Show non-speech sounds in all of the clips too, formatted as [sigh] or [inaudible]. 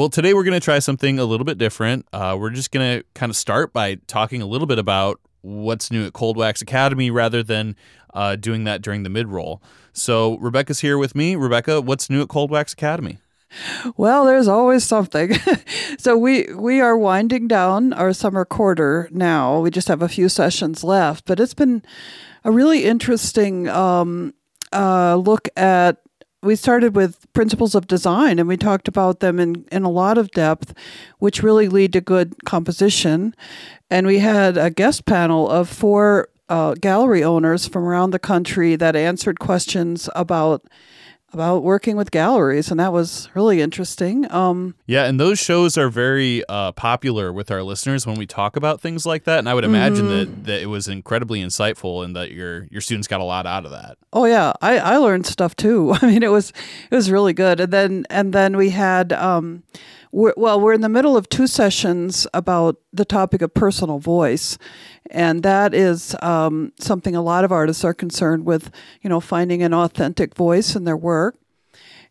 Well, today we're going to try something a little bit different. Uh, we're just going to kind of start by talking a little bit about what's new at Cold Wax Academy rather than uh, doing that during the mid roll. So, Rebecca's here with me. Rebecca, what's new at Cold Wax Academy? Well, there's always something. [laughs] so we we are winding down our summer quarter now. We just have a few sessions left, but it's been a really interesting um, uh, look at. We started with principles of design, and we talked about them in in a lot of depth, which really lead to good composition. And we had a guest panel of four uh, gallery owners from around the country that answered questions about about working with galleries, and that was really interesting. Um, yeah, and those shows are very uh, popular with our listeners when we talk about things like that. And I would imagine mm-hmm. that, that it was incredibly insightful, and that your your students got a lot out of that. Oh yeah, I, I learned stuff too. [laughs] I mean, it was it was really good. And then and then we had. Um, we're, well, we're in the middle of two sessions about the topic of personal voice, and that is um, something a lot of artists are concerned with. You know, finding an authentic voice in their work,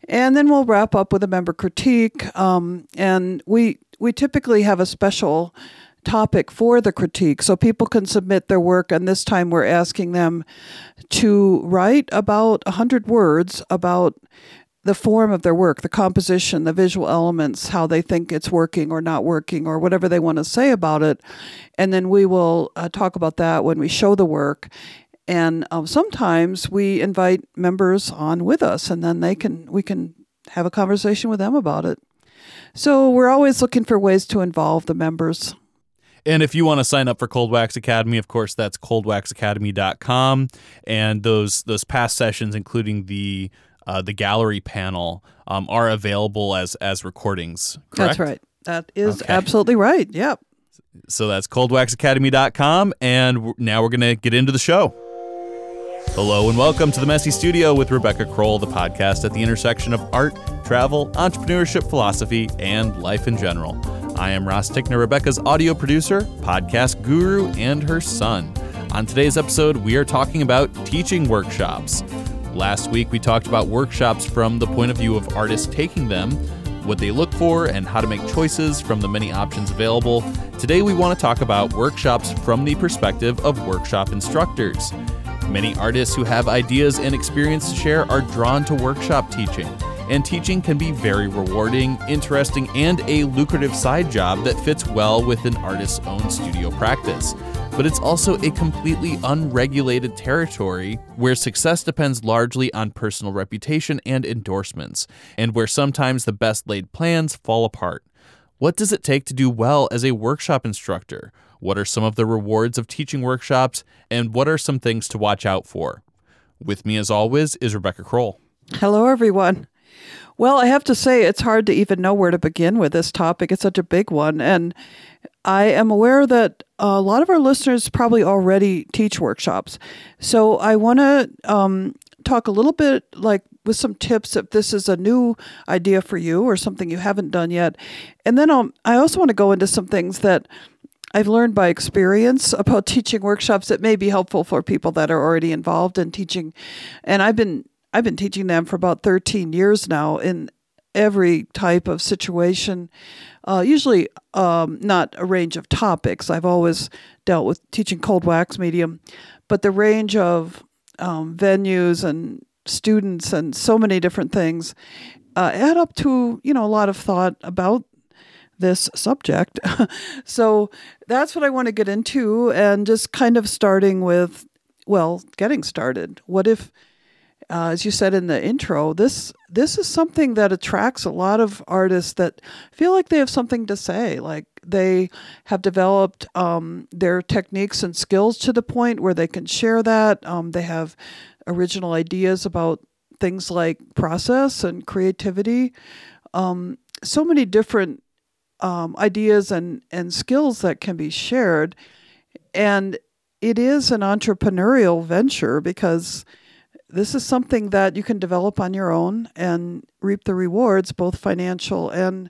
and then we'll wrap up with a member critique. Um, and we we typically have a special topic for the critique so people can submit their work and this time we're asking them to write about 100 words about the form of their work, the composition, the visual elements, how they think it's working or not working, or whatever they want to say about it. And then we will uh, talk about that when we show the work. And um, sometimes we invite members on with us, and then they can we can have a conversation with them about it. So we're always looking for ways to involve the members. And if you want to sign up for Cold Wax Academy, of course, that's coldwaxacademy.com. And those those past sessions, including the uh, the gallery panel um, are available as as recordings. Correct? That's right. That is okay. absolutely right. Yep. So that's coldwaxacademy.com, and now we're going to get into the show. Hello and welcome to the Messy Studio with Rebecca Crowell, the podcast at the intersection of art, travel, entrepreneurship, philosophy, and life in general. I am Ross Tickner, Rebecca's audio producer, podcast guru, and her son. On today's episode, we are talking about teaching workshops. Last week, we talked about workshops from the point of view of artists taking them, what they look for, and how to make choices from the many options available. Today, we want to talk about workshops from the perspective of workshop instructors. Many artists who have ideas and experience to share are drawn to workshop teaching, and teaching can be very rewarding, interesting, and a lucrative side job that fits well with an artist's own studio practice but it's also a completely unregulated territory where success depends largely on personal reputation and endorsements, and where sometimes the best laid plans fall apart. What does it take to do well as a workshop instructor? What are some of the rewards of teaching workshops? And what are some things to watch out for? With me, as always, is Rebecca Crowell. Hello, everyone. Well, I have to say, it's hard to even know where to begin with this topic. It's such a big one. And I am aware that a lot of our listeners probably already teach workshops. So I want to um, talk a little bit like with some tips if this is a new idea for you or something you haven't done yet. And then I'll, I also want to go into some things that I've learned by experience about [laughs] teaching workshops that may be helpful for people that are already involved in teaching. And I've been I've been teaching them for about 13 years now in every type of situation uh, usually um, not a range of topics. I've always dealt with teaching cold wax medium, but the range of um, venues and students and so many different things uh, add up to you know a lot of thought about this subject. [laughs] so that's what I want to get into, and just kind of starting with well, getting started. What if uh, as you said in the intro, this this is something that attracts a lot of artists that feel like they have something to say. Like they have developed um, their techniques and skills to the point where they can share that. Um, they have original ideas about things like process and creativity. Um, so many different um, ideas and, and skills that can be shared. And it is an entrepreneurial venture because this is something that you can develop on your own and reap the rewards, both financial and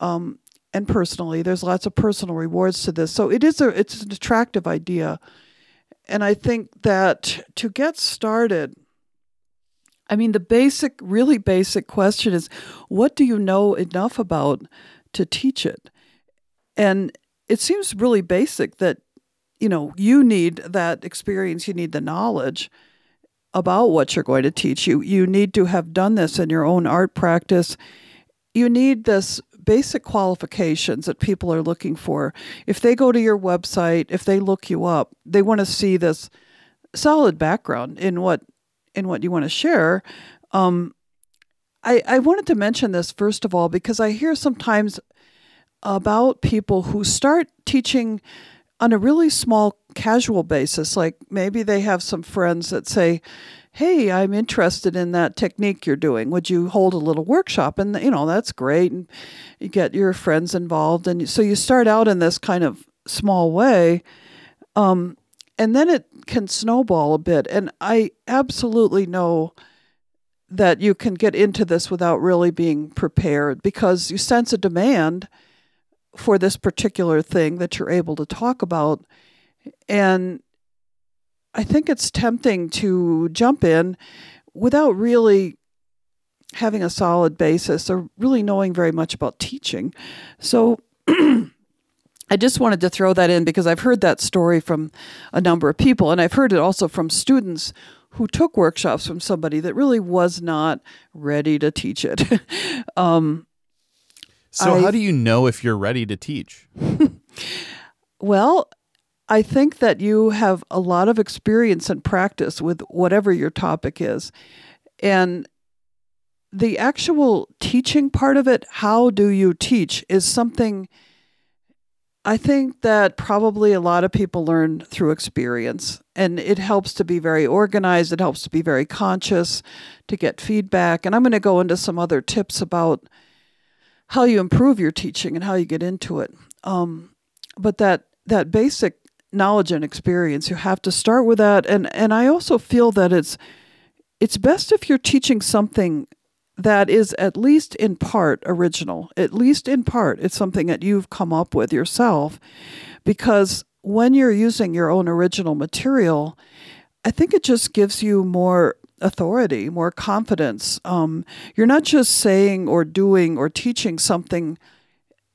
um, and personally. There's lots of personal rewards to this, so it is a it's an attractive idea, and I think that to get started, I mean, the basic, really basic question is what do you know enough about to teach it? And it seems really basic that, you know, you need that experience, you need the knowledge about what you're going to teach. You you need to have done this in your own art practice. You need this basic qualifications that people are looking for. If they go to your website, if they look you up, they want to see this solid background in what in what you want to share. Um, I I wanted to mention this first of all because I hear sometimes about people who start teaching on a really small casual basis like maybe they have some friends that say hey i'm interested in that technique you're doing. Would you hold a little workshop? And you know that's great and you get your friends involved and so you start out in this kind of small way um, and then it can snowball a bit and i absolutely know that you can get into this without really being prepared because you sense a demand for this particular thing that you're able to talk about. And I think it's tempting to jump in without really having a solid basis or really knowing very much about teaching. So [clears throat] I just wanted to throw that in because I've heard that story from a number of people, and I've heard it also from students who took workshops from somebody that really was not ready to teach it. [laughs] um, so, I, how do you know if you're ready to teach? [laughs] well, I think that you have a lot of experience and practice with whatever your topic is. And the actual teaching part of it, how do you teach, is something I think that probably a lot of people learn through experience. And it helps to be very organized, it helps to be very conscious, to get feedback. And I'm going to go into some other tips about how you improve your teaching and how you get into it. Um, but that that basic knowledge and experience, you have to start with that. And and I also feel that it's it's best if you're teaching something that is at least in part original. At least in part, it's something that you've come up with yourself, because when you're using your own original material, I think it just gives you more authority, more confidence. Um, you're not just saying or doing or teaching something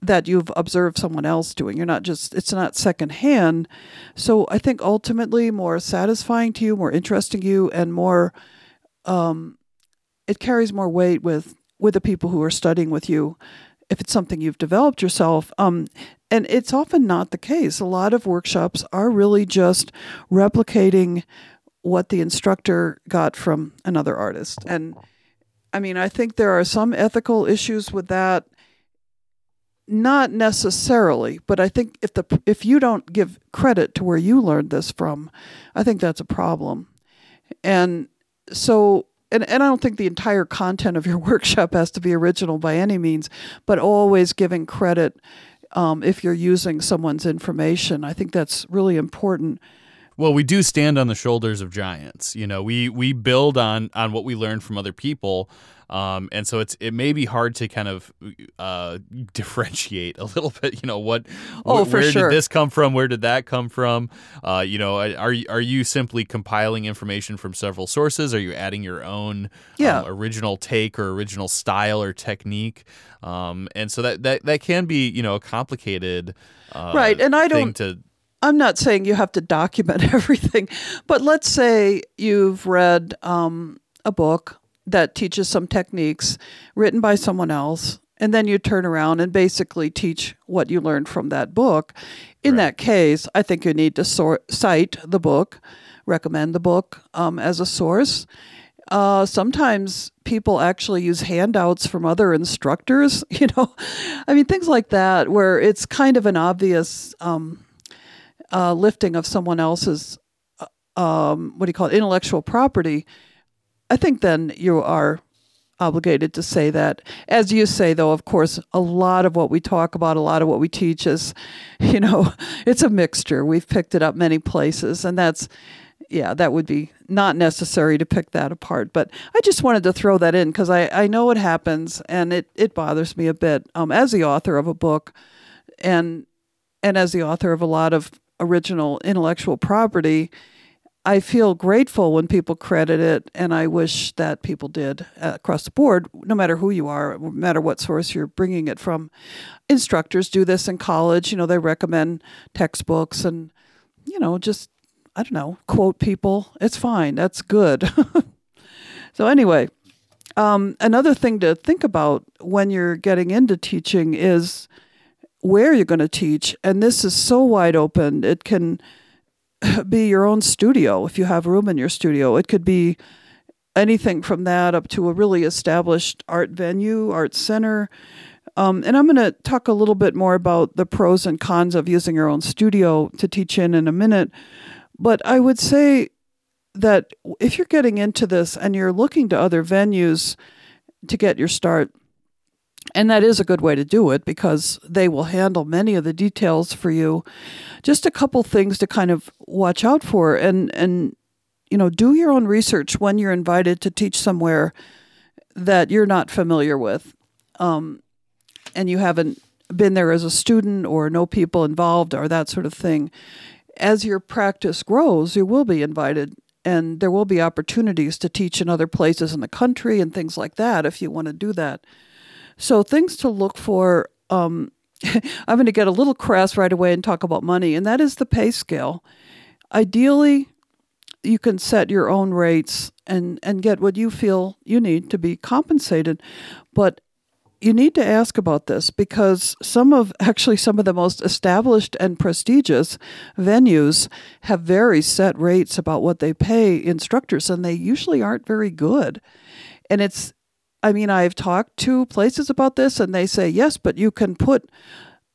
that you've observed someone else doing. You're not just, it's not secondhand. So I think ultimately more satisfying to you, more interesting to you, and more, um, it carries more weight with, with the people who are studying with you if it's something you've developed yourself. Um, and it's often not the case. A lot of workshops are really just replicating what the instructor got from another artist. And I mean, I think there are some ethical issues with that. Not necessarily, but I think if the if you don't give credit to where you learned this from, I think that's a problem. And so and, and I don't think the entire content of your [laughs] workshop has to be original by any means, but always giving credit um, if you're using someone's information. I think that's really important. Well, we do stand on the shoulders of giants. You know, we we build on on what we learn from other people. Um, and so it's it may be hard to kind of uh, [laughs] differentiate a little bit. You know what? Oh, wh- where sure. did this come from? Where did that come from? Uh, you know, are are you simply compiling information from several sources? Are you adding your own yeah. um, original take or original style or technique? Um, and so that that that can be you know a complicated uh, right. And I don't to I'm not saying you have to document [laughs] everything, but let's say you've read um, a book that teaches some techniques written by someone else, and then you turn around and basically teach what you learned from that book. In Right. that case, I think you need to cite the book, recommend the book um, as a source. Uh, sometimes people actually use handouts from other instructors, [laughs] you know, I mean, things like that, where it's kind of an obvious um, uh, lifting of someone else's, uh, um, what do you call it, intellectual property. I think then you are obligated to say that. As you say, though, of course, a lot of what we talk about, a lot of what we teach is, [laughs] you know, it's a mixture. We've picked it up many places, and that's, yeah, that would be not necessary to pick that apart. But I just wanted to throw that in because I, I know it happens, and it, it bothers me a bit um, as the author of a book and and as the author of a lot of original intellectual property. I feel grateful when people credit it, and I wish that people did uh, across the board, no matter who you are, no matter what source you're bringing it from. Instructors do this in college. You know, they recommend textbooks and, you know, just, I don't know, quote people. It's fine. That's good. [laughs] so, anyway, um, another thing to think about when you're getting into teaching is where you're going to teach. And this is so wide open. It can, [clears throat] be your own studio if you have room in your studio. It could be anything from that up to a really established art venue, art center. Um, and I'm going to talk a little bit more about the pros and cons of using your own studio to teach in in a minute. But I would say that if you're getting into this and you're looking to other venues to get your start, and that is a good way to do it because they will handle many of the details for you. Just a couple things to kind of watch out for and and you know, do your own research when you're invited to teach somewhere that you're not familiar with. Um, and you haven't been there as a student or know people involved or that sort of thing. As your practice grows, you will be invited and there will be opportunities to teach in other places in the country and things like that if you want to do that. So things to look for. Um, [laughs] I'm going to get a little crass right away and talk about money, and that is the pay scale. Ideally, you can set your own rates and and get what you feel you need to be compensated, but you need to ask about this because some of [laughs] actually some of the most established and prestigious venues have very set rates about what they pay instructors and they usually aren't very good and it's I mean, I've talked to places about this and they say, yes, but you can put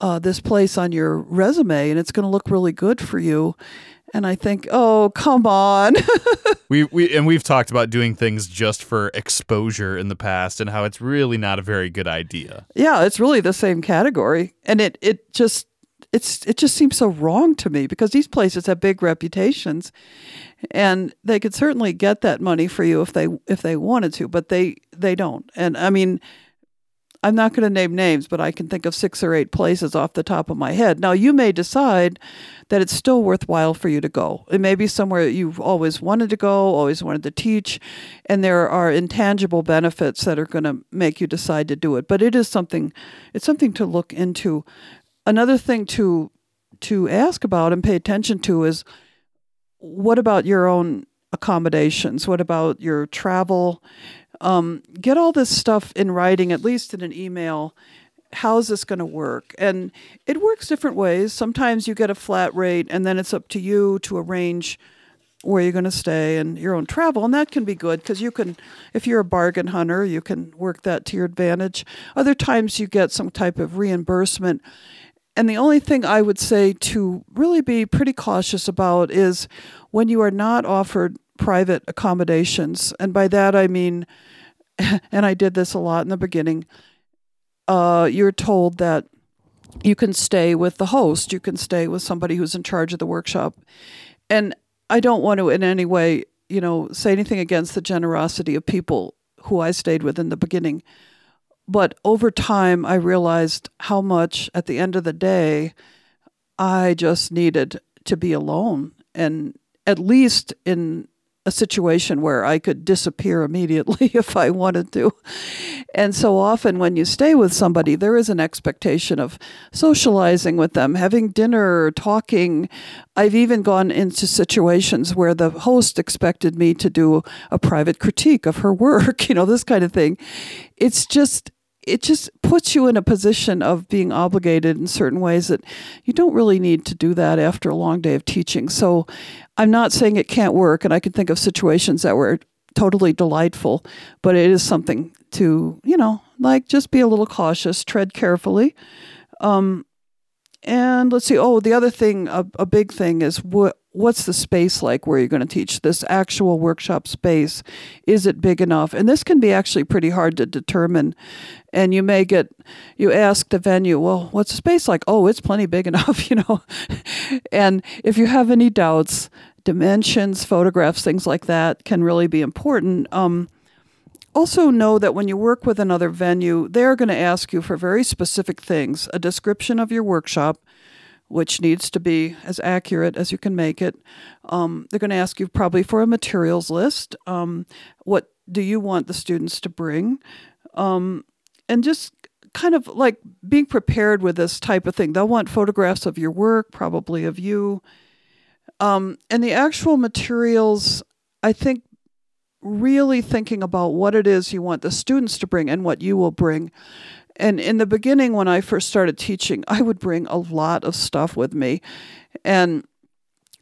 uh, this place on your resume and it's going to look really good for you. And I think, oh, come on. [laughs] we, we and we've talked about doing things just for exposure in the past and how it's really not a very good idea. Yeah, it's really the same category. And it it just it's it just seems so wrong to me because these places have big reputations and they could certainly get that money for you if they if they wanted to but they they don't. And i mean i'm not going to name names but i can think of six or eight places off the top of my head. Now you may decide that it's still worthwhile for you to go. It may be somewhere you've always wanted to go always wanted to teach and there are intangible benefits that are going to make you decide to do it. But it is something it's something to look into. Another thing to to ask about and pay attention to is what about your own accommodations? What about your travel? Um, get all this stuff in writing, at least in an email. How is this going to work? And it works different ways. Sometimes you get a flat rate, and then it's up to you to arrange where you're going to stay and your own travel. And that can be good because you can, if you're a bargain hunter, you can work that to your advantage. Other times you get some type of reimbursement. And the only thing I would say to really be pretty cautious about is when you are not offered private accommodations. And by that I mean, [laughs] and I did this a lot in the beginning, uh, you're told that you can stay with the host, you can stay with somebody who's in charge of the workshop. And I don't want to in any way, you know, say anything against the generosity of people who I stayed with in the beginning. But over time, I realized how much at the end of the day, I just needed to be alone. And at least in a situation where I could disappear immediately [laughs] if I wanted to. And so often, when you stay with somebody, there is an expectation of socializing with them, having dinner, talking. I've even gone into situations where the host expected me to do a private critique of her work, [laughs] you know, this kind of thing. It's just, it just puts you in a position of being obligated in certain ways that you don't really need to do that after a long day of teaching. So I'm not saying it can't work, and I can think of situations that were totally delightful, but it is something to, you know, like just be a little cautious, tread carefully. Um, and let's see. Oh, the other thing, a, a big thing is what what's the space like where you're going to teach this actual workshop space? Is it big enough? And this can be actually pretty hard to determine. And you may get you ask the venue well what's the space like? Oh it's plenty big [laughs] enough you know? And if you have any doubts dimensions photographs things like that can really be important. Um, also know that when you work with another venue they're going to ask you for very specific things a description of your workshop which needs to be as accurate as you can make it. Um, they're going to ask you probably for a materials list. Um, what do you want the students to bring? Um, and just kind of like being prepared with this type of thing. They'll want photographs of your work, probably of you. Um, and the actual materials, I think, really thinking about what it is you want the students to bring and what you will bring. And in the beginning, when I first started teaching, I would bring a lot of stuff with me. And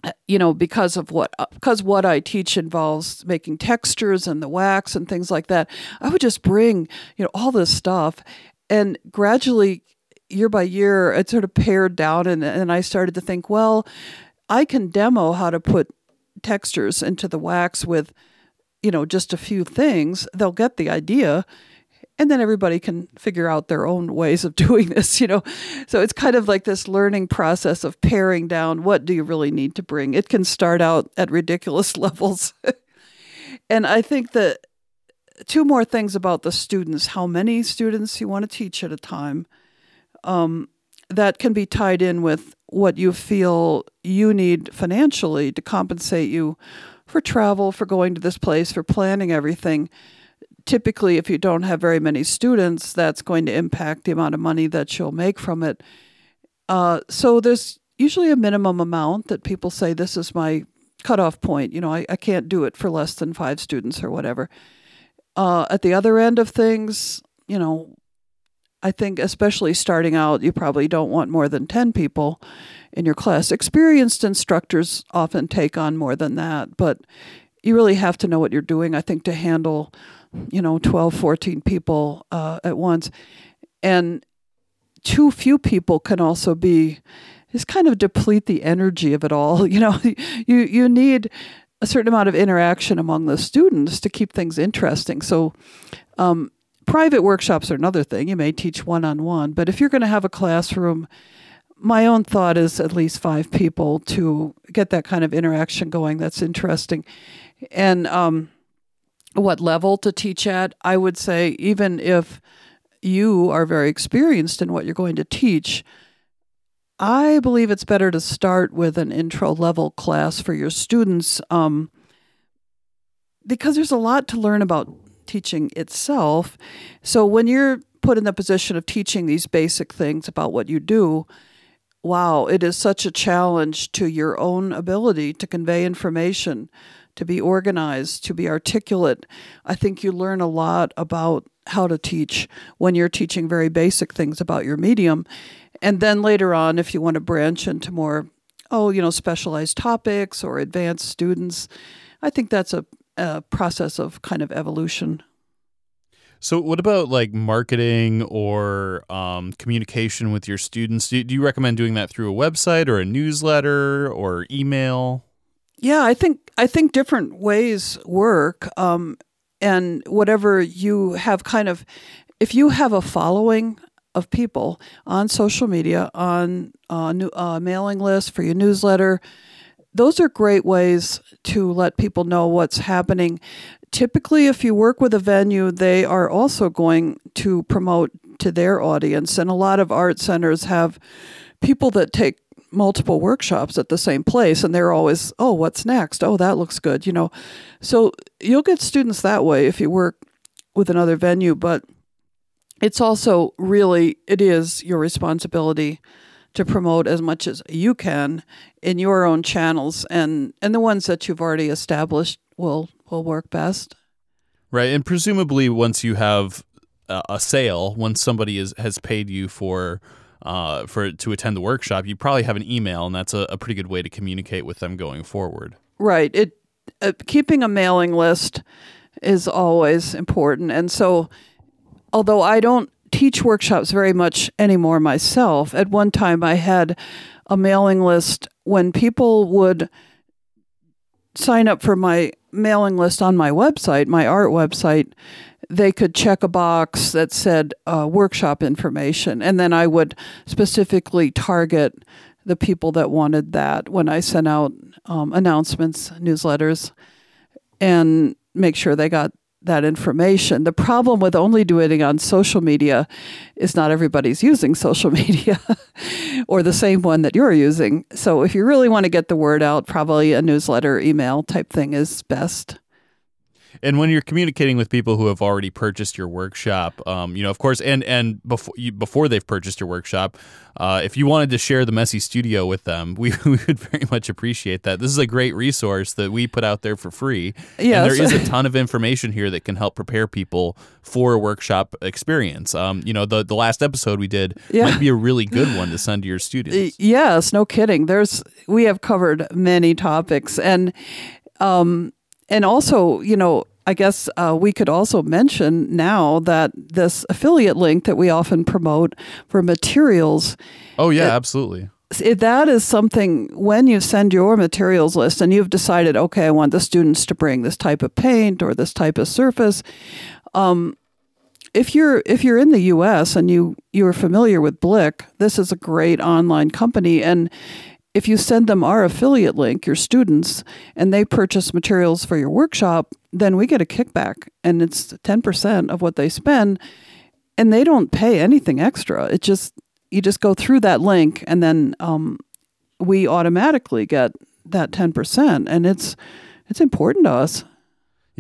uh, you know because of what uh, because what I teach involves making textures and the wax and things like that I would just bring you know all this stuff and gradually year by year it sort of pared down and, and i started to think well i can demo how to put textures into the wax with you know just a few things they'll get the idea and then everybody can figure out their own ways of [laughs] doing this you know? So it's kind of like this learning process of paring down what do you really need to bring. It can start out at ridiculous [laughs] levels. And i think that two more things about the students how many students you want to teach at a time um, that can be tied in with what you feel you need financially to compensate you for travel for going to this place for planning everything typically if you don't have very many students that's going to impact the amount of money that you'll make from it uh, so there's usually a minimum amount that people say this is my cutoff point you know I, I can't do it for less than five students or whatever uh, at the other end of things, you know, I think especially starting out, you probably don't want more than 10 people in your class. Experienced instructors often take on more than that, but you really have to know what you're doing, I think, to handle, you know, 12, 14 people uh, at once. And too few people can also be just kind of deplete the energy of it all. [laughs] You know, you you need a certain amount of interaction among the students to keep things interesting. So, um, private workshops are another thing. You may teach one on one, but if you're going to have a classroom, my own thought is at least five people to get that kind of interaction going. That's interesting. And um, what level to teach at? I would say, even if you are very experienced in what you're going to teach, I believe it's better to start with an intro level class for your students um, because there's a lot to learn about teaching itself. So when you're put in the position of teaching these basic things about what you do, wow, it is such a challenge to your own ability to convey information, to be organized, to be articulate. I think you learn a lot about how to teach when you're teaching very basic things about your medium. And then later on, if you want to branch into more, oh, you know, specialized topics or advanced students, I think that's a, a process of kind of evolution. So, what about like marketing or um, communication with your students? Do, do you recommend doing that through a website or a newsletter or email? Yeah, I think I think different ways work, um, and whatever you have, kind of, if you have a following, of people on social media, on uh, new, uh, mailing list for your newsletter. Those are great ways to let people know what's happening. Typically, if you work with a venue, they are also going to promote to their audience. And a lot of art centers have people that take multiple workshops at the same place and they're always oh what's next? Oh that looks good you know? So you'll get students that way if you work with another venue but it's also really it is your responsibility to promote as much as you can in your own channels and and the ones that you've already established will will work best. Right and presumably once you have a, sale once somebody is has paid you for uh, for to attend the workshop you probably have an email and that's a, a pretty good way to communicate with them going forward. Right. It uh, keeping a mailing list is always important. And so although I don't teach workshops very much anymore myself, at one time I had a mailing list when people would sign up for my mailing list on my website, my art website, they could check a box that said uh, workshop information. And then I would specifically target the people that wanted that when I sent out um, announcements, newsletters, and make sure they got that information. The problem with only doing it on social media is not everybody's using social [laughs] media or the same one that you're using. So if you really want to get the word out, probably a newsletter, email type thing is best. And when you're communicating with people who have already purchased your workshop, um, you know, of course, and and before you, before they've purchased your workshop, uh, if you wanted to share the messy studio with them, [laughs] we, we would very much appreciate that. This is a great resource that we put out there for free. Yeah, And there is a [laughs] ton of information here that can help prepare people for a workshop experience. Um, you know, the the last episode we did Yeah. might be a really good [laughs] one to send to your students. Yes, no kidding. There's we have covered many topics, and um, and also, you know, I guess uh, we could also mention now that this affiliate link that we often promote for materials. Oh yeah, absolutely. it- that is something when you send your materials list and you've decided, okay, I want the students to bring this type of paint or this type of surface. Um, if you're if you're in the U.S. and you you're familiar with Blick, this is a great online company, and if you send them our affiliate link, your students, and they purchase materials for your workshop, then we get a kickback, and it's ten percent of what they spend, and they don't pay anything extra. It just you just go through that link, and then um, we automatically get that ten percent, and it's it's important to us.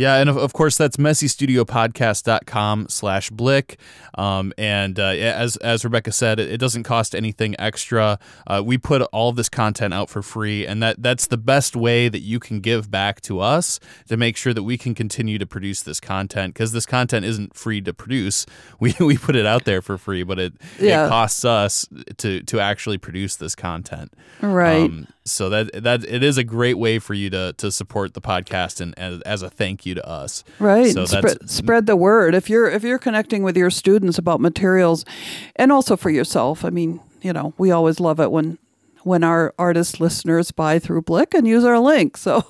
Yeah, and of, of course that's messystudiopodcast.com slash blick. Um, and uh, as as Rebecca said, it, it doesn't cost anything extra. Uh, we put all of this content out for free, and that that's the best way that you can give back to us to make sure that we can continue to produce this content because this content isn't free to produce. [laughs] We, we put it out there for free, but it, Yeah. it costs us to to actually produce this content. Right. Um, so that that it is a great way for you to to support the podcast and as, as a thank you to us. Right. So that's spread, spread the word. If you're if you're connecting with your students about materials and also for yourself. I mean, you know, we always love it when when our artist listeners buy through Blick and use our link. So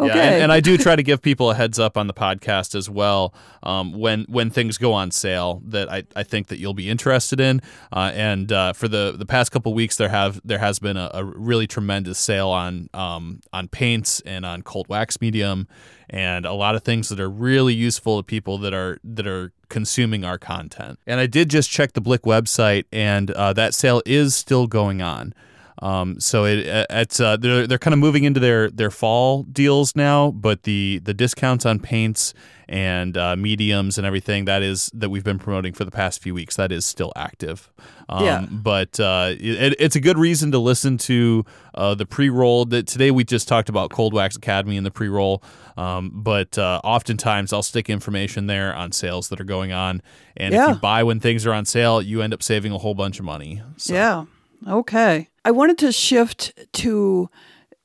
okay. Yeah, and, and I do try to give people a heads up on the podcast as well um, when when things go on sale that I, I think that you'll be interested in. Uh, and uh, for the the past couple weeks, there have there has been a, a really tremendous sale on um, on paints and on cold wax medium, and a lot of things that are really useful to people that are that are consuming our content. And I did just check the Blick website, and uh, that sale is still going on. Um, so it it's uh, they're they're kind of moving into their their fall deals now, but the the discounts on paints and uh, mediums and everything that is that we've been promoting for the past few weeks that is still active. Um, Yeah. But uh, it, it's a good reason to listen to uh, the pre roll. That today we just talked about Cold Wax Academy and the pre roll. Um, but uh, oftentimes I'll stick information there on sales that are going on, and if you buy when things are on sale, you end up saving a whole bunch of money. So. Yeah. Okay. I wanted to shift to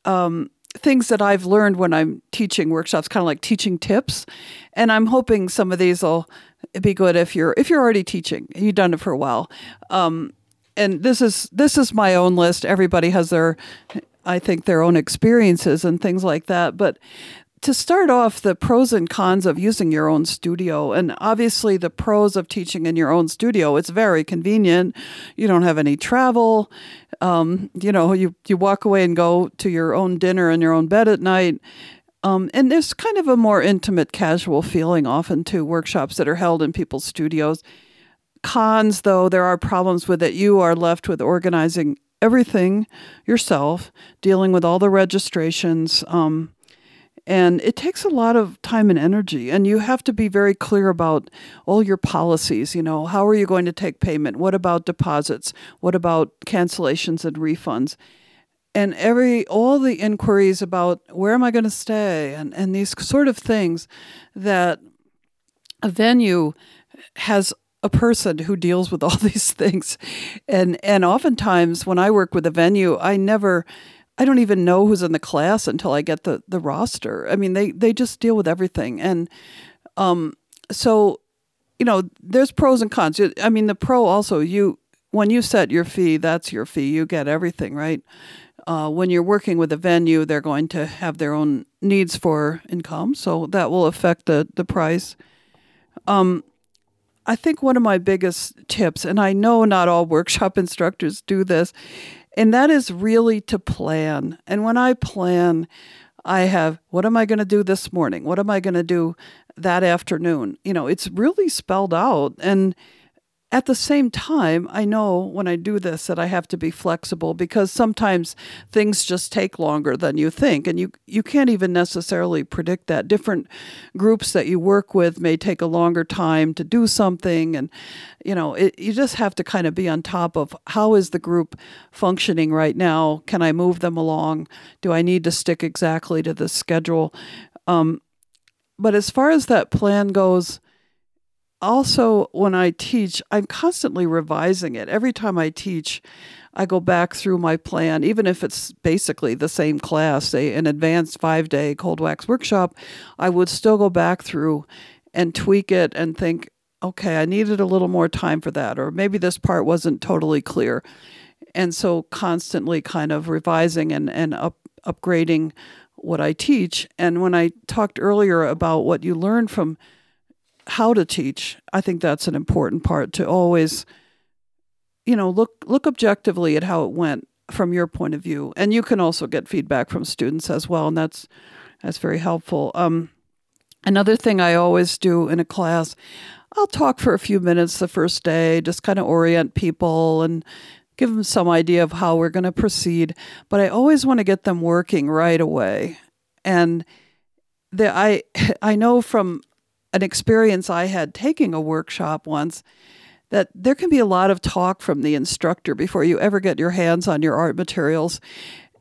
um, things that I've learned when I'm teaching workshops, kind of like teaching tips, and I'm hoping some of these will be good if you're if you're already teaching you've done it for a while. Um, and this is this is my own list. Everybody has their, I think, their own experiences and things like that. But to start off, the pros and cons of using your own studio, and obviously the pros of teaching in your own studio. It's very convenient. You don't have any travel. Um, you know, you you walk away and go to your own dinner in your own bed at night. Um, and there's kind of a more intimate, casual feeling often to workshops that are held in people's studios. Cons, though, there are problems with it. You are left with organizing everything yourself, dealing with all the registrations. Um, and it takes a lot of time and energy. And you have to be very clear about all your policies. You know, how are you going to take payment? What about deposits? What about cancellations and refunds? and every all the inquiries about where am I going to stay and, and these sort of things that a venue has a person who deals with all [laughs] these things and and oftentimes when I work with a venue I never I don't even know who's in the class until I get the the roster. I mean they they just deal with everything and um so you know there's pros and cons. I mean the pro also you when you set your fee that's your fee you get everything right uh, when you're working with a venue, they're going to have their own needs for income, so that will affect the the price. Um, I think one of my biggest tips, and I know not all workshop [laughs] instructors do this, and that is really to plan. And when I plan, I have what am I going to do this morning? What am I going to do that afternoon. You know, it's really spelled out. And at the same time, I know when I do this that I have to be flexible because sometimes things just take longer than you think, and you you can't even necessarily predict that. Different groups that you work with may take a longer time to do something, and you know it, you just have to kind of be on top of how is the group functioning right now. Can I move them along? Do I need to stick exactly to the schedule? Um, but as far as that plan goes also when I teach, I'm constantly revising it. Every time I teach, I go back through my plan, even if it's basically the same class, say an advanced five day cold wax workshop, I would still go back through and tweak it and think, okay, I needed a little more time for that, or maybe this part wasn't totally clear. And so constantly kind of revising and, and up, upgrading what I teach. And when I talked earlier about what you learn from how to teach, I think that's an important part to always, you know, look look objectively at how it went from your point of view, and you can also get feedback from students as well, and that's that's very helpful. Um, another thing I always do in a class, I'll talk for a few minutes the first day, just kind of orient people and give them some idea of how we're going to proceed. But I always want to get them working right away, and the, I [laughs] I know from an experience I had taking a workshop once that there can be a lot of talk from the instructor before you ever get your hands on your art materials.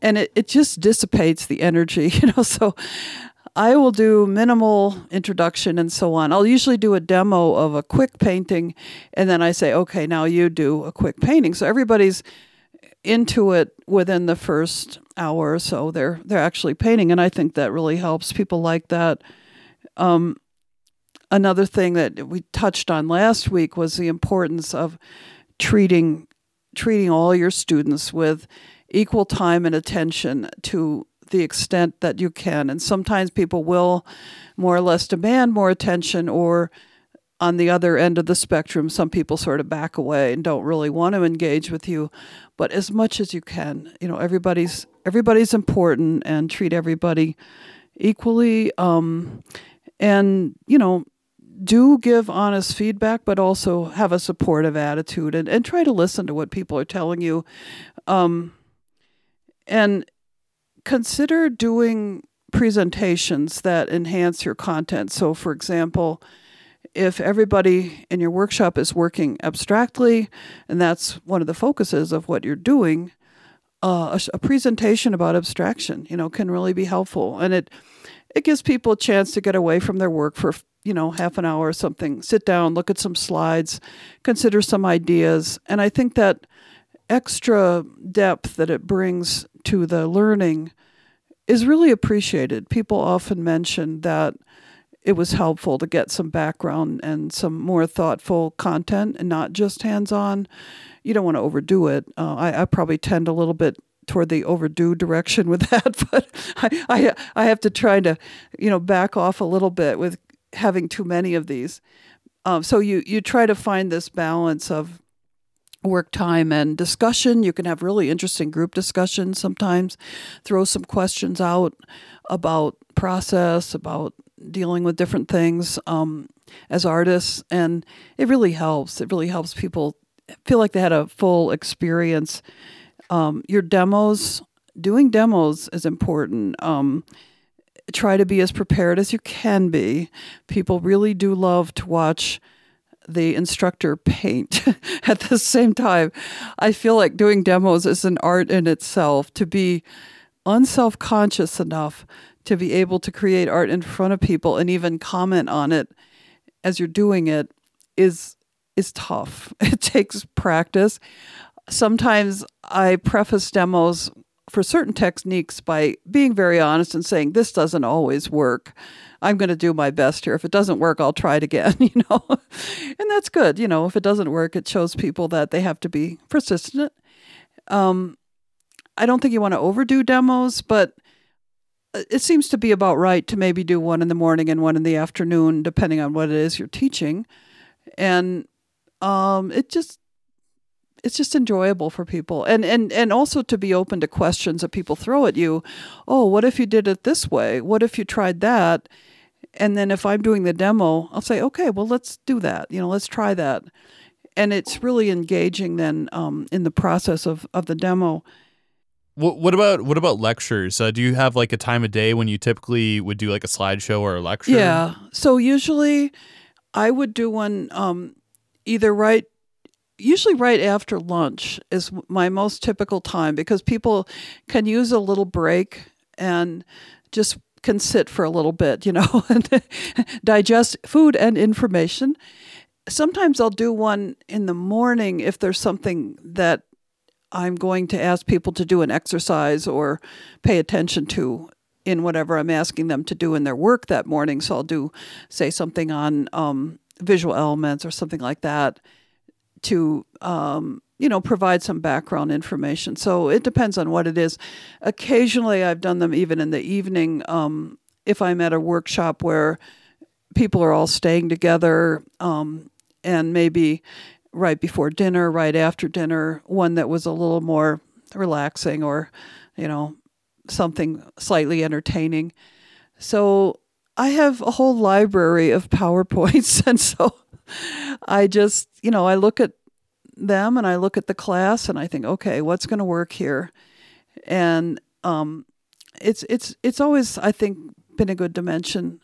And it, it just dissipates the energy [laughs] you know so i will do minimal introduction and so on. I'll usually do a demo of a quick painting and then i say okay now you do a quick painting. So everybody's into it within the first hour or so they're they're actually painting and i think that really helps. People like that. Um, another thing that we touched on last week was the importance of treating treating all your students with equal time and attention to the extent that you can. And sometimes people will more or less demand more attention or on the other end of the spectrum, some people sort of back away and don't really want to engage with you. But as much as you can, you know, everybody's everybody's important and treat everybody equally. Um, and you know, do give honest feedback, but also have a supportive attitude and, and try to listen to what people are telling you. Um, and consider doing presentations that enhance your content. So, for example, if everybody in your workshop is working abstractly, and that's one of the focuses of what you're doing, uh, a, a presentation about abstraction, you know, can really be helpful, and it it gives people a chance to get away from their work for you know, half an hour or something, sit down, look at some slides, consider some ideas. And I think that extra depth that it brings to the learning is really appreciated. People often mention that it was helpful to get some background and some more thoughtful content and not just hands on. You don't want to overdo it. Uh, I, I probably tend a little bit toward the overdue direction with [laughs] that, but I, I I have to try to, you know, back off a little bit with having too many of these. Um, so you you try to find this balance of work time and discussion. You can have really interesting group discussions sometimes. Throw some questions out about process, about dealing with different things um, as artists, and it really helps. It really helps people feel like they had a full experience. Um, your demos, doing demos is important. Um, try to be as prepared as you can be. People really do love to watch the instructor paint [laughs] at the same time. I feel like doing demos is an art in itself to be unself conscious enough to be able to create art in front of people and even comment on it as you're doing it is is tough. [laughs] It takes practice. Sometimes I preface demos for certain techniques by being very honest and saying this doesn't always work. I'm going to do my best here. If it doesn't work, I'll try it again, [laughs] you know. and that's good, you know. If it doesn't work, it shows people that they have to be persistent. Um, I don't think you want to overdo demos, but it seems to be about right to maybe do one in the morning and one in the afternoon, depending on what it is you're teaching. And um, it just it's just enjoyable for people and and and also to be open to questions that people throw at you oh what if you did it this way what if you tried that And then if I'm doing the demo, I'll say, okay, well, let's do that. You know, let's try that. And it's really engaging then um, in the process of, of the demo. What, what about what about lectures? Uh, do you have like a time of day when you typically would do like a slideshow or a lecture? Yeah. So usually, I would do one um, either right, usually right after lunch is my most typical time because people can use a little break and just can sit for a little bit, you know, [laughs] and digest food and information. Sometimes I'll do one in the morning if there's something that I'm going to ask people to do an exercise or pay attention to in whatever I'm asking them to do in their work that morning. So I'll do, say, something on um, visual elements or something like that to, um, you know, provide some background information. So it depends on what it is. Occasionally, I've done them even in the evening um, if I'm at a workshop where people are all staying together um, and maybe right before dinner, right after dinner, one that was a little more relaxing or, you know, something slightly entertaining. So I have a whole library of [laughs] PowerPoints. And so I just, you know, I look at them and I look at the class and I think, okay, what's going to work here? And um, it's it's it's always I think been a good dimension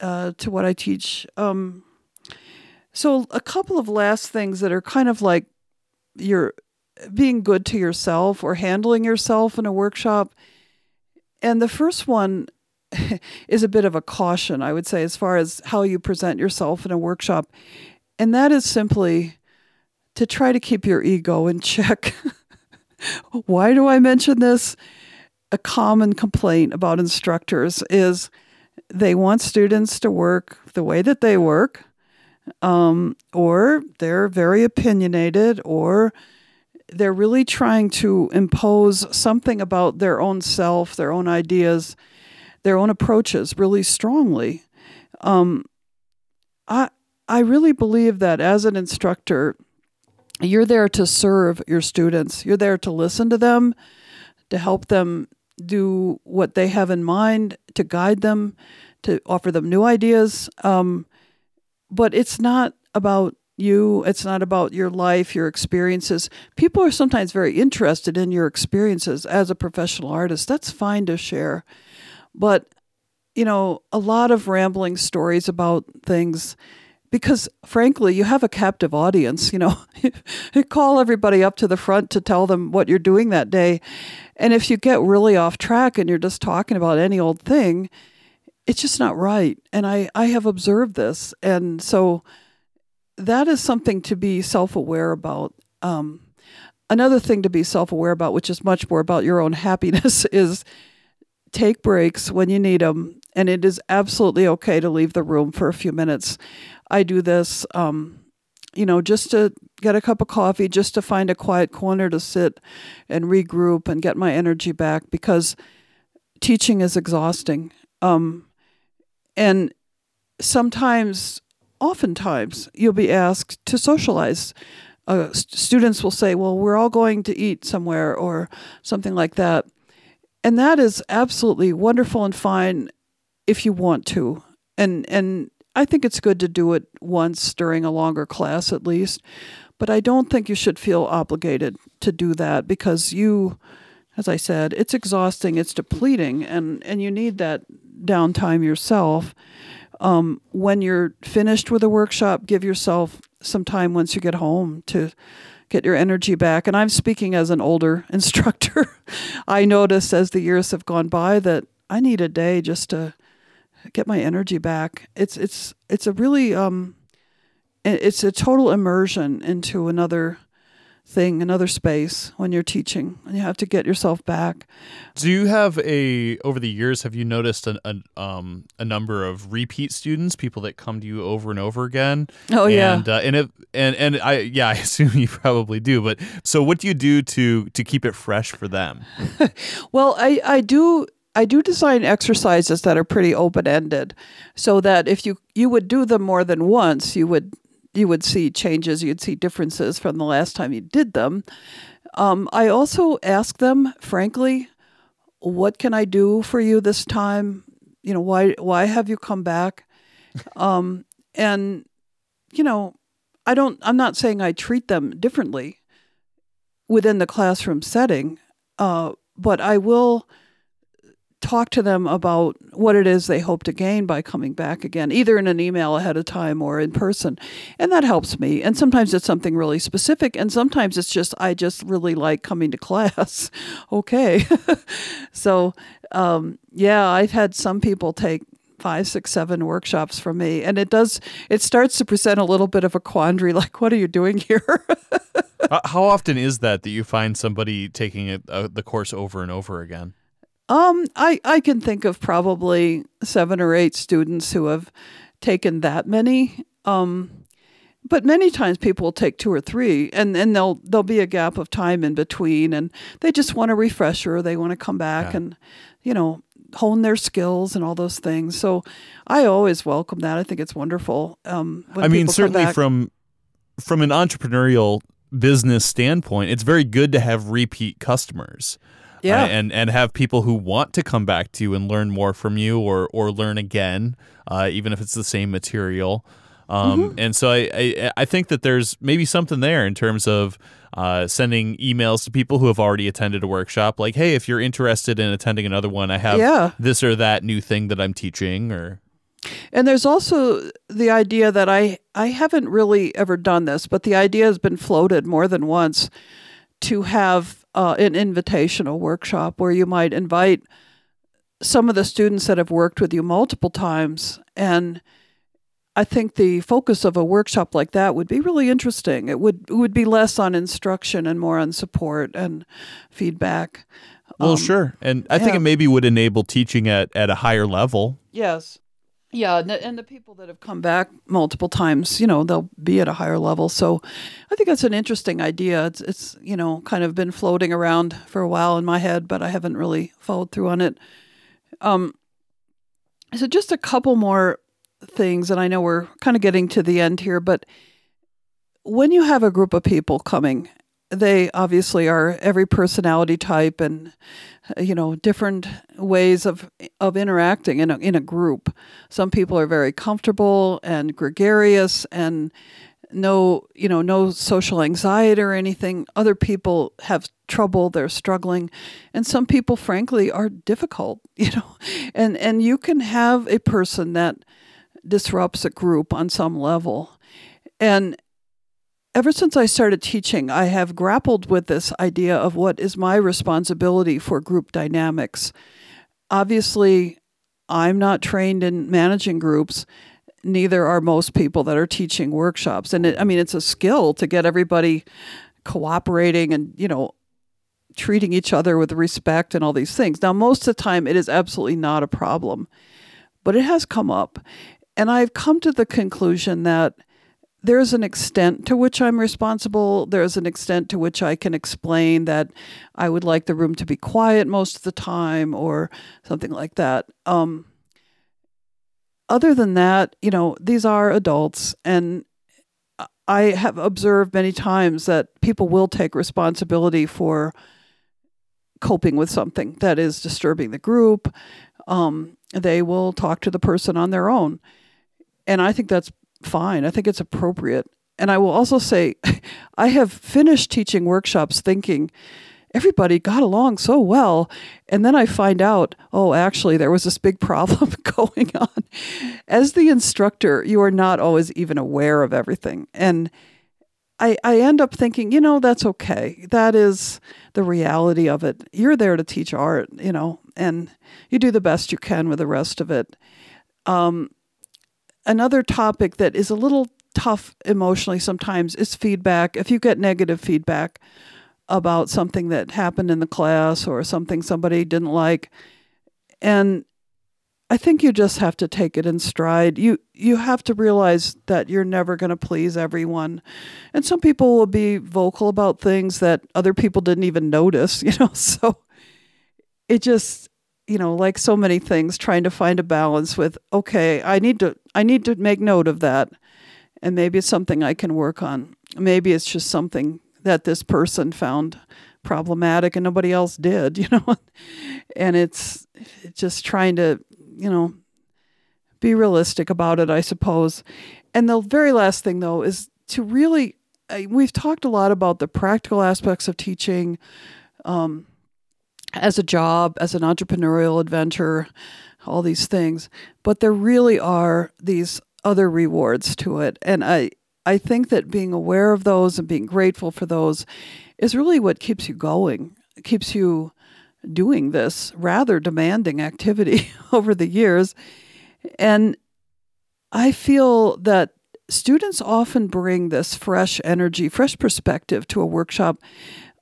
uh, to what I teach. Um, so, a couple of last things that are kind of like you're being good to yourself or handling yourself in a workshop. And the first one [laughs] is a bit of a caution, I would say, as far as how you present yourself in a workshop. And that is simply to try to keep your ego in check. [laughs] Why do I mention this? A common complaint about instructors is they want students to work the way that they work um, or they're very opinionated, or they're really trying to impose something about their own self, their own ideas, their own approaches really strongly. Um, I I really believe that as an instructor, you're there to serve your students. You're there to listen to them, to help them do what they have in mind, to guide them, to offer them new ideas. Um, but it's not about you. It's not about your life, your experiences. People are sometimes very interested in your experiences as a professional artist. That's fine to share. But, you know, a lot of rambling stories about things because frankly, you have a captive audience. You know, [laughs] you call everybody up to the front to tell them what you're doing that day. And if you get really off track and you're just talking about any old thing, it's just not right. And I, I have observed this. And so that is something to be self aware about. Um, another thing to be self aware about, which is much more about your own happiness, [laughs] is take breaks when you need them. And it is absolutely okay to leave the room for a few minutes. I do this, um, you know, just to get a cup of coffee, just to find a quiet corner to sit and regroup and get my energy back because teaching is exhausting. Um, and sometimes, oftentimes, you'll be asked to socialize. Uh, students will say, Well, we're all going to eat somewhere or something like that. And that is absolutely wonderful and fine if you want to. And, and I think it's good to do it once during a longer class at least. But I don't think you should feel obligated to do that because you, as I said, it's exhausting, it's depleting, and, and you need that downtime yourself. Um, when you're finished with a workshop, give yourself some time once you get home to get your energy back. And I'm speaking as an older [laughs] instructor. I noticed as the years have gone by that I need a day just to get my energy back. It's it's it's a really um, it's a total immersion into another thing, another space when you're teaching, and you have to get yourself back. Do you have a over the years? Have you noticed a, a um a number of repeat students, people that come to you over and over again? Oh yeah, and uh, and if and and I yeah, [laughs] I assume you probably do. But so, what do you do to to keep it fresh for them? [laughs] well, I I do. I do design exercises that are pretty open ended, so that if you you would do them more than once, you would you would see changes, you'd see differences from the last time you did them. Um, I also ask them, frankly, what can I do for you this time? you know, why why have you come back? [laughs] um, and you know, I don't. I'm not saying I treat them differently within the classroom setting, uh, but I will talk to them about what it is they hope to gain by coming back again, either in an email ahead of time or in person. And that helps me. And sometimes it's something really specific, and sometimes it's just, I just really like coming to class. [laughs] okay. [laughs] so, um, yeah, I've had some people take five, six, seven workshops from me. And it does, it starts to present a little bit of a quandary [laughs] like, what are you doing here? How often is that that you find somebody taking it, uh, the course over and over again? Um, I, I can think of probably seven or eight students who have taken that many. Um, but many times people will take two or three and, and they'll there'll be a gap of time in between and they just want a refresher they want to come back yeah. and you know hone their skills and all those things. So I always welcome that. I think it's wonderful. Um, I mean, certainly from from an entrepreneurial business standpoint, it's very good to have repeat customers. Yeah. Uh, and and have people who want to come back to you and learn more from you or or learn again, uh, even if it's the same material. Um, mm-hmm. And so I, I, I think that there's maybe something there in terms of uh, sending emails to people who have already attended a workshop, like, hey, if you're interested in attending another one, I have yeah. this or that new thing that I'm teaching, or. And there's also the idea that I I haven't really ever done this, but the idea has been floated more than once to have uh, an invitational workshop where you might invite some of the students that have worked with you multiple times and I think the focus of a workshop like that would be really interesting. It would it would be less on instruction and more on support and feedback. Well, um, sure, and I yeah. think it maybe would enable teaching at at a higher level. Yes, yeah, and the, people that have come back multiple times, you know, they'll be at a higher level. So, I think that's an interesting idea. It's it's you know kind of been floating around for a while in my head, but I haven't really followed through on it. Um, so just a couple more things, and I know we're kind of getting to the end here, but when you have a group of people coming, they obviously are every personality type and uh, you know different ways of of interacting in a, in a group. Some people are very comfortable and gregarious and no you know no social anxiety or anything other people have trouble they're struggling and some people frankly are difficult [laughs] you know and and you can have a person that disrupts a group on some level. And ever since I started teaching, I have grappled with this idea of what is my responsibility for group dynamics. Obviously, I'm not trained in managing groups. Neither are most people that are teaching workshops. And it, I mean, it's a skill to get everybody cooperating and, you know, treating each other with respect and all these things. Now, most of the time, it is absolutely not a problem, but it has come up. And I've come to the conclusion that there's an extent to which I'm responsible. There's an extent to which I can explain that I would like the room to be quiet most of the time or something like that. Um, other than that, you know, these are adults, and I have observed many times that people will take responsibility for coping with something that is disturbing the group. Um, they will talk to the person on their own. And I think that's fine. I think it's appropriate. And I will also say, [laughs] I have finished teaching workshops thinking everybody got along so well. And then I find out, oh, actually, there was this big [laughs] problem [laughs] going on. As the instructor, you are not always even aware of everything. And I, I end up thinking, you know, that's okay. That is the reality of it. You're there to teach art, you know, and you do the best you can with the rest of it. Um, another topic that is a little tough emotionally sometimes is feedback. If you get negative feedback about something that happened in the class or something somebody didn't like, and I think you just have to take it in stride. You you have to realize that you're never going to please everyone. And some people will be vocal about things that other people didn't even notice, [laughs] you know. So it just you know, like so many things, trying to find a balance with, okay, I need to, I need to make note of that. And maybe it's something I can work on. Maybe it's just something that this person found problematic and nobody else did, [laughs] you know? and it's just trying to, you know, be realistic about it, I suppose. And the very last thing, though, is to really, we've talked a lot about the practical aspects of teaching um, as a job, as an entrepreneurial adventure, all these things. But there really are these other rewards to it. And I, I think that being aware of those and being grateful for those is really what keeps you going, it keeps you doing this rather demanding activity [laughs] over the years. And I feel that students often bring this fresh energy, fresh perspective to a workshop.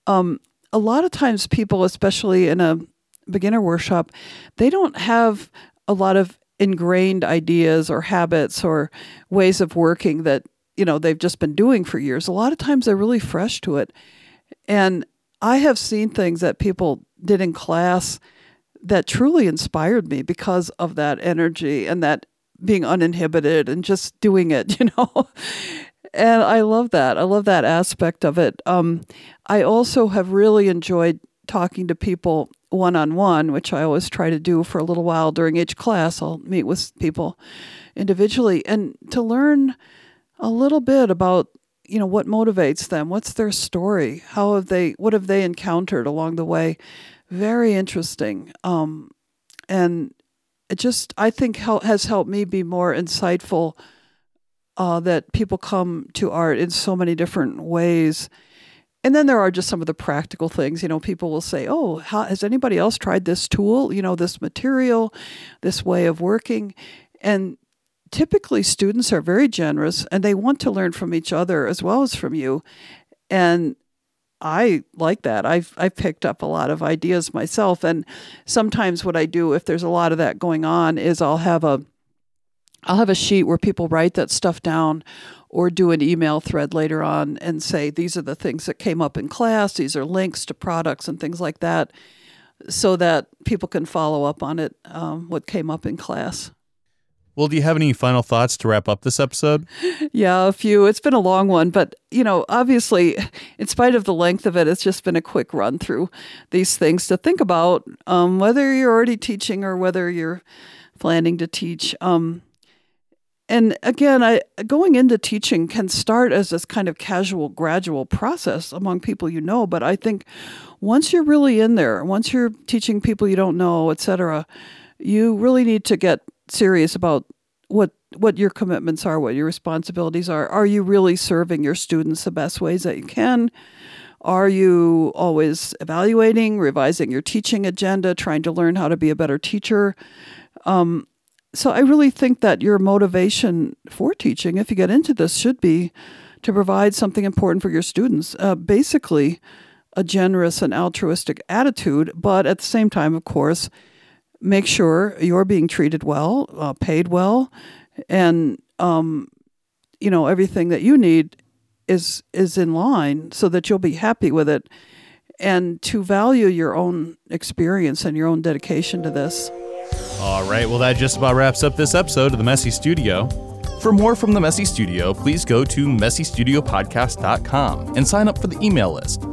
Um, a lot of times, people, especially in a beginner workshop, they don't have a lot of ingrained ideas or habits or ways of working that you know they've just been doing for years. A lot of times, they're really fresh to it, and I have seen things that people did in class that truly inspired me because of that energy and that being uninhibited and just doing it, [laughs] you know. And I love that. I love that aspect of it. Um, I also have really enjoyed talking to people one on one, which I always try to do for a little while during each class. I'll meet with people individually and to learn a little bit about you know what motivates them what's their story how have they what have they encountered along the way very interesting um, and it just i think help, has helped me be more insightful uh, that people come to art in so many different ways and then there are just some of the practical things you know people will say oh how, has anybody else tried this tool you know this material this way of working and typically students are very generous and they want to learn from each other as well as from you. And I like that. I've I've picked up a lot of ideas myself and sometimes what I do if there's a lot of that going on is I'll have a I'll have a sheet where people write that stuff down or do an email thread later on and say these are the things that came up in class, these are links to products and things like that so that people can follow up on it um, what came up in class. Well, do you have any final thoughts to wrap up this episode? [laughs] Yeah, a few. It's been a long one, but you know, obviously, [laughs] in spite of the length of it, it's just been a quick run through these things to think about, um, whether you're already teaching or whether you're planning to teach. Um, and again, I, going into teaching can start as this kind of casual, gradual process among people you know. But I think once you're really in there, once you're teaching people you don't know, et cetera, you really need to get serious about what what your commitments are, what your responsibilities are. Are you really serving your students the best ways that you can? Are you always evaluating, revising your teaching agenda, trying to learn how to be a better teacher? Um, so I really think that your motivation for teaching, if you get into this, should be to provide something important for your students. Uh, basically, a generous and altruistic attitude, but at the same time, of course, make sure you're being treated well, uh, paid well, and um, you know everything that you need is is in line so that you'll be happy with it, and to value your own experience and your own dedication to this. All right, well that just about wraps up this episode of the Messy Studio. For more from the Messy Studio, please go to messystudiopodcast.com and sign up for the email list.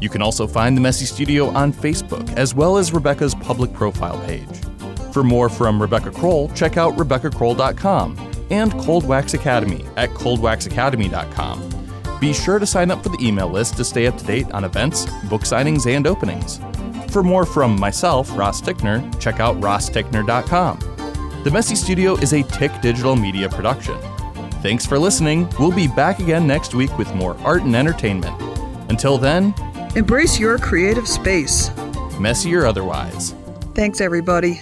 You can also find the Messy Studio on Facebook, as well as Rebecca's public profile page. For more from Rebecca Crowell, check out RebeccaCrowell.com and Cold Wax Academy at ColdWaxAcademy.com. Be sure to sign up for the email list to stay up to date on events, book signings, and openings. For more from myself, Ross Tickner, check out rostickner.com. The Messy Studio is a Tick Digital Media production. Thanks for listening. We'll be back again next week with more art and entertainment. Until then, Embrace your creative space. Messy or otherwise. Thanks, everybody.